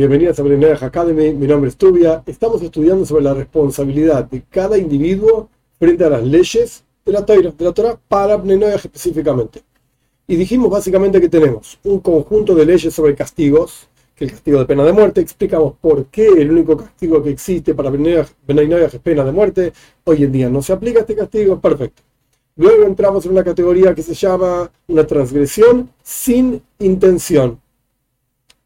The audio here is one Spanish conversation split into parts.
Bienvenidos a Brenner Academy, mi nombre es Tubia. Estamos estudiando sobre la responsabilidad de cada individuo frente a las leyes de la Torah, de la Torah para Brenner específicamente. Y dijimos básicamente que tenemos un conjunto de leyes sobre castigos, que el castigo de pena de muerte, explicamos por qué el único castigo que existe para Brenner es pena de muerte. Hoy en día no se aplica este castigo, perfecto. Luego entramos en una categoría que se llama una transgresión sin intención.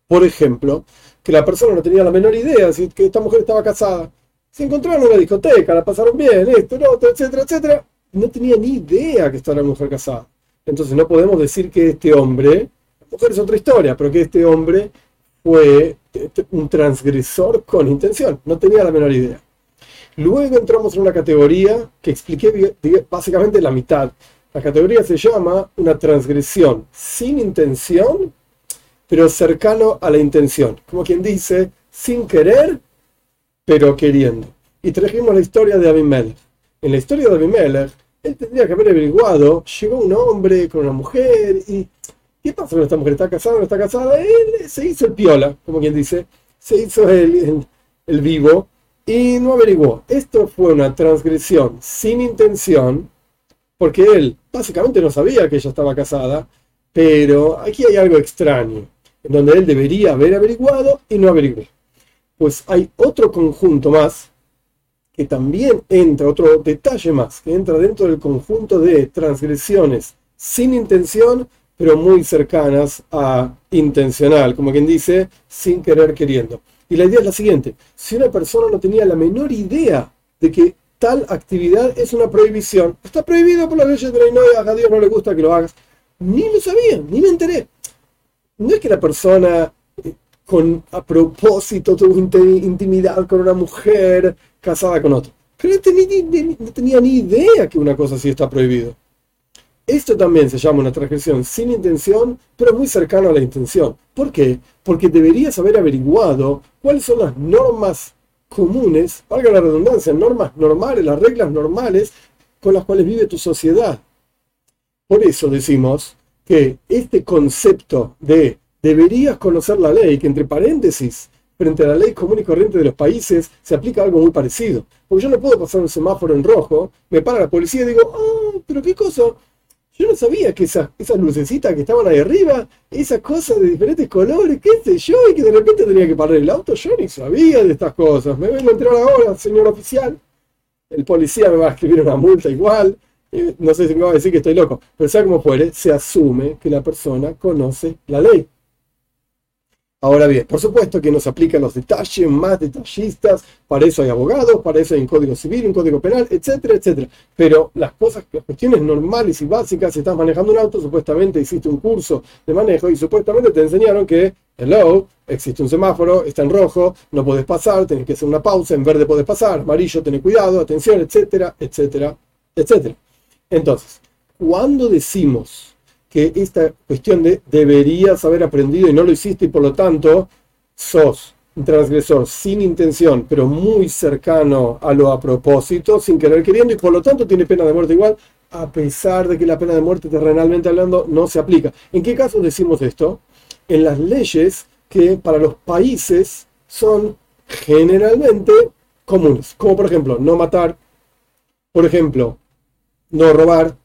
Por ejemplo, que la persona no tenía la menor idea si que esta mujer estaba casada. Se encontraron en una discoteca, la pasaron bien, esto, lo otro, etcétera, etcétera. No tenía ni idea que estaba la mujer casada. Entonces no podemos decir que este hombre, la mujer es otra historia, pero que este hombre fue un transgresor con intención. No tenía la menor idea. Luego entramos en una categoría que expliqué básicamente la mitad. La categoría se llama una transgresión sin intención pero cercano a la intención. Como quien dice, sin querer, pero queriendo. Y trajimos la historia de Abimelech. En la historia de Abimelech, él tendría que haber averiguado, llegó un hombre con una mujer y... ¿Qué pasa con esta mujer? ¿Está casada o no está casada? Él se hizo el piola, como quien dice, se hizo el, el vivo y no averiguó. Esto fue una transgresión sin intención, porque él básicamente no sabía que ella estaba casada, pero aquí hay algo extraño en donde él debería haber averiguado y no averiguó. Pues hay otro conjunto más que también entra, otro detalle más, que entra dentro del conjunto de transgresiones sin intención, pero muy cercanas a intencional, como quien dice, sin querer queriendo. Y la idea es la siguiente, si una persona no tenía la menor idea de que tal actividad es una prohibición, está prohibido por las leyes de la Inoia, a Dios no le gusta que lo hagas, ni lo sabía, ni me enteré no es que la persona eh, con, a propósito tuvo intimidad con una mujer casada con otro. Pero no tenía, ni idea que una cosa así está prohibido. Esto también se llama una transgresión sin intención, pero muy cercano a la intención. ¿Por qué? Porque deberías haber averiguado cuáles son las normas comunes, valga la redundancia, normas normales, las reglas normales con las cuales vive tu sociedad. Por eso decimos que este concepto de deberías conocer la ley, que entre paréntesis, frente a la ley común y corriente de los países, se aplica algo muy parecido. Porque yo no puedo pasar un semáforo en rojo, me para la policía y digo, oh, pero qué cosa, yo no sabía que esas, esas lucecitas que estaban ahí arriba, esas cosas de diferentes colores, qué sé yo, y que de repente tenía que parar el auto, yo ni sabía de estas cosas. Me vengo a enterar ahora, señor oficial. El policía me va a escribir una multa igual no sé si me va a decir que estoy loco, pero sea como fuere, se asume que la persona conoce la ley. Ahora bien, por supuesto que nos aplican los detalles más detallistas, para eso hay abogados, para eso hay un código civil, un código penal, etcétera, etcétera. Pero las cosas, las cuestiones normales y básicas, si estás manejando un auto, supuestamente hiciste un curso de manejo y supuestamente te enseñaron que, hello, existe un semáforo, está en rojo, no puedes pasar, tenés que hacer una pausa, en verde puedes pasar, amarillo, tenés cuidado, atención, etcétera, etcétera, etcétera. Entonces, cuando decimos que esta cuestión de deberías haber aprendido y no lo hiciste y por lo tanto sos un transgresor sin intención, pero muy cercano a lo a propósito, sin querer queriendo y por lo tanto tiene pena de muerte igual, a pesar de que la pena de muerte terrenalmente hablando no se aplica. ¿En qué caso decimos esto? En las leyes que para los países son generalmente comunes, como por ejemplo no matar, por ejemplo no robar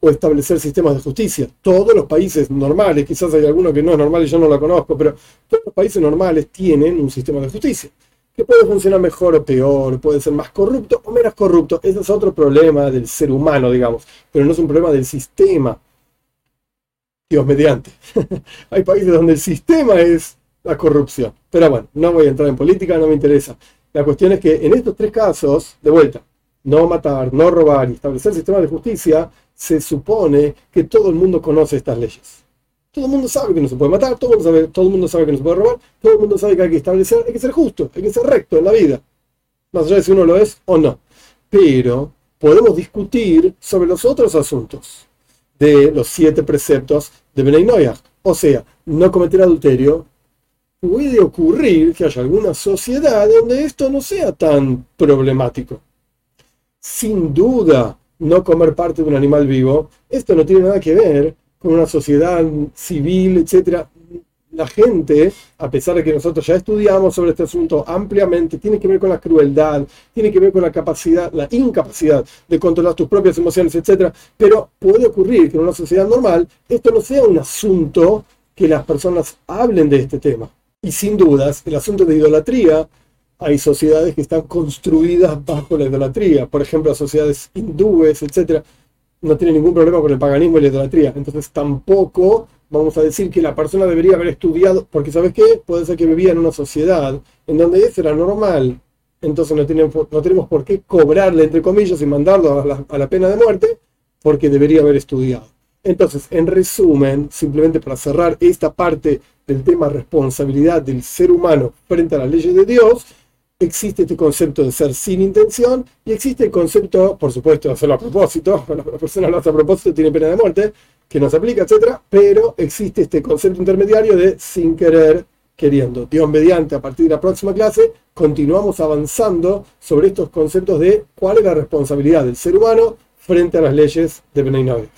o establecer sistemas de justicia. Todos los países normales, quizás hay alguno que no es normal y yo no lo conozco, pero todos los países normales tienen un sistema de justicia que puede funcionar mejor o peor, puede ser más corrupto o menos corrupto. Ese es otro problema del ser humano, digamos, pero no es un problema del sistema. Dios mediante. hay países donde el sistema es la corrupción. Pero bueno, no voy a entrar en política, no me interesa. La cuestión es que en estos tres casos, de vuelta, no matar, no robar y establecer sistemas de justicia, se supone que todo el mundo conoce estas leyes. Todo el mundo sabe que no se puede matar, todo el mundo sabe, todo el mundo sabe que no se puede robar, todo el mundo sabe que hay que establecer, hay que ser justo, hay que ser recto en la vida. Más allá de si uno lo es o no. Pero podemos discutir sobre los otros asuntos de los siete preceptos de Benay O sea, no cometer adulterio. Puede ocurrir que haya alguna sociedad donde esto no sea tan problemático sin duda no comer parte de un animal vivo, esto no tiene nada que ver con una sociedad civil, etc. la gente, a pesar de que nosotros ya estudiamos sobre este asunto ampliamente, tiene que ver con la crueldad, tiene que ver con la capacidad, la incapacidad de controlar tus propias emociones, etc. Pero puede ocurrir que en una sociedad normal esto no sea un asunto que las personas hablen de este tema. Y sin dudas, el asunto de idolatría, hay sociedades que están construidas bajo la idolatría, por ejemplo, sociedades hindúes, etc. No tienen ningún problema con el paganismo y la idolatría. Entonces tampoco vamos a decir que la persona debería haber estudiado, porque ¿sabes qué? Puede ser que vivía en una sociedad en donde eso era normal, entonces no tenemos, no tenemos por qué cobrarle, entre comillas, y mandarlo a la, a la pena de muerte, porque debería haber estudiado. Entonces, en resumen, simplemente para cerrar esta parte del tema responsabilidad del ser humano frente a las leyes de Dios, existe este concepto de ser sin intención y existe el concepto, por supuesto, de hacerlo a propósito, cuando la persona lo hace a propósito tiene pena de muerte, que no se aplica, etcétera, pero existe este concepto intermediario de sin querer, queriendo. Dios mediante, a partir de la próxima clase, continuamos avanzando sobre estos conceptos de cuál es la responsabilidad del ser humano frente a las leyes de Benay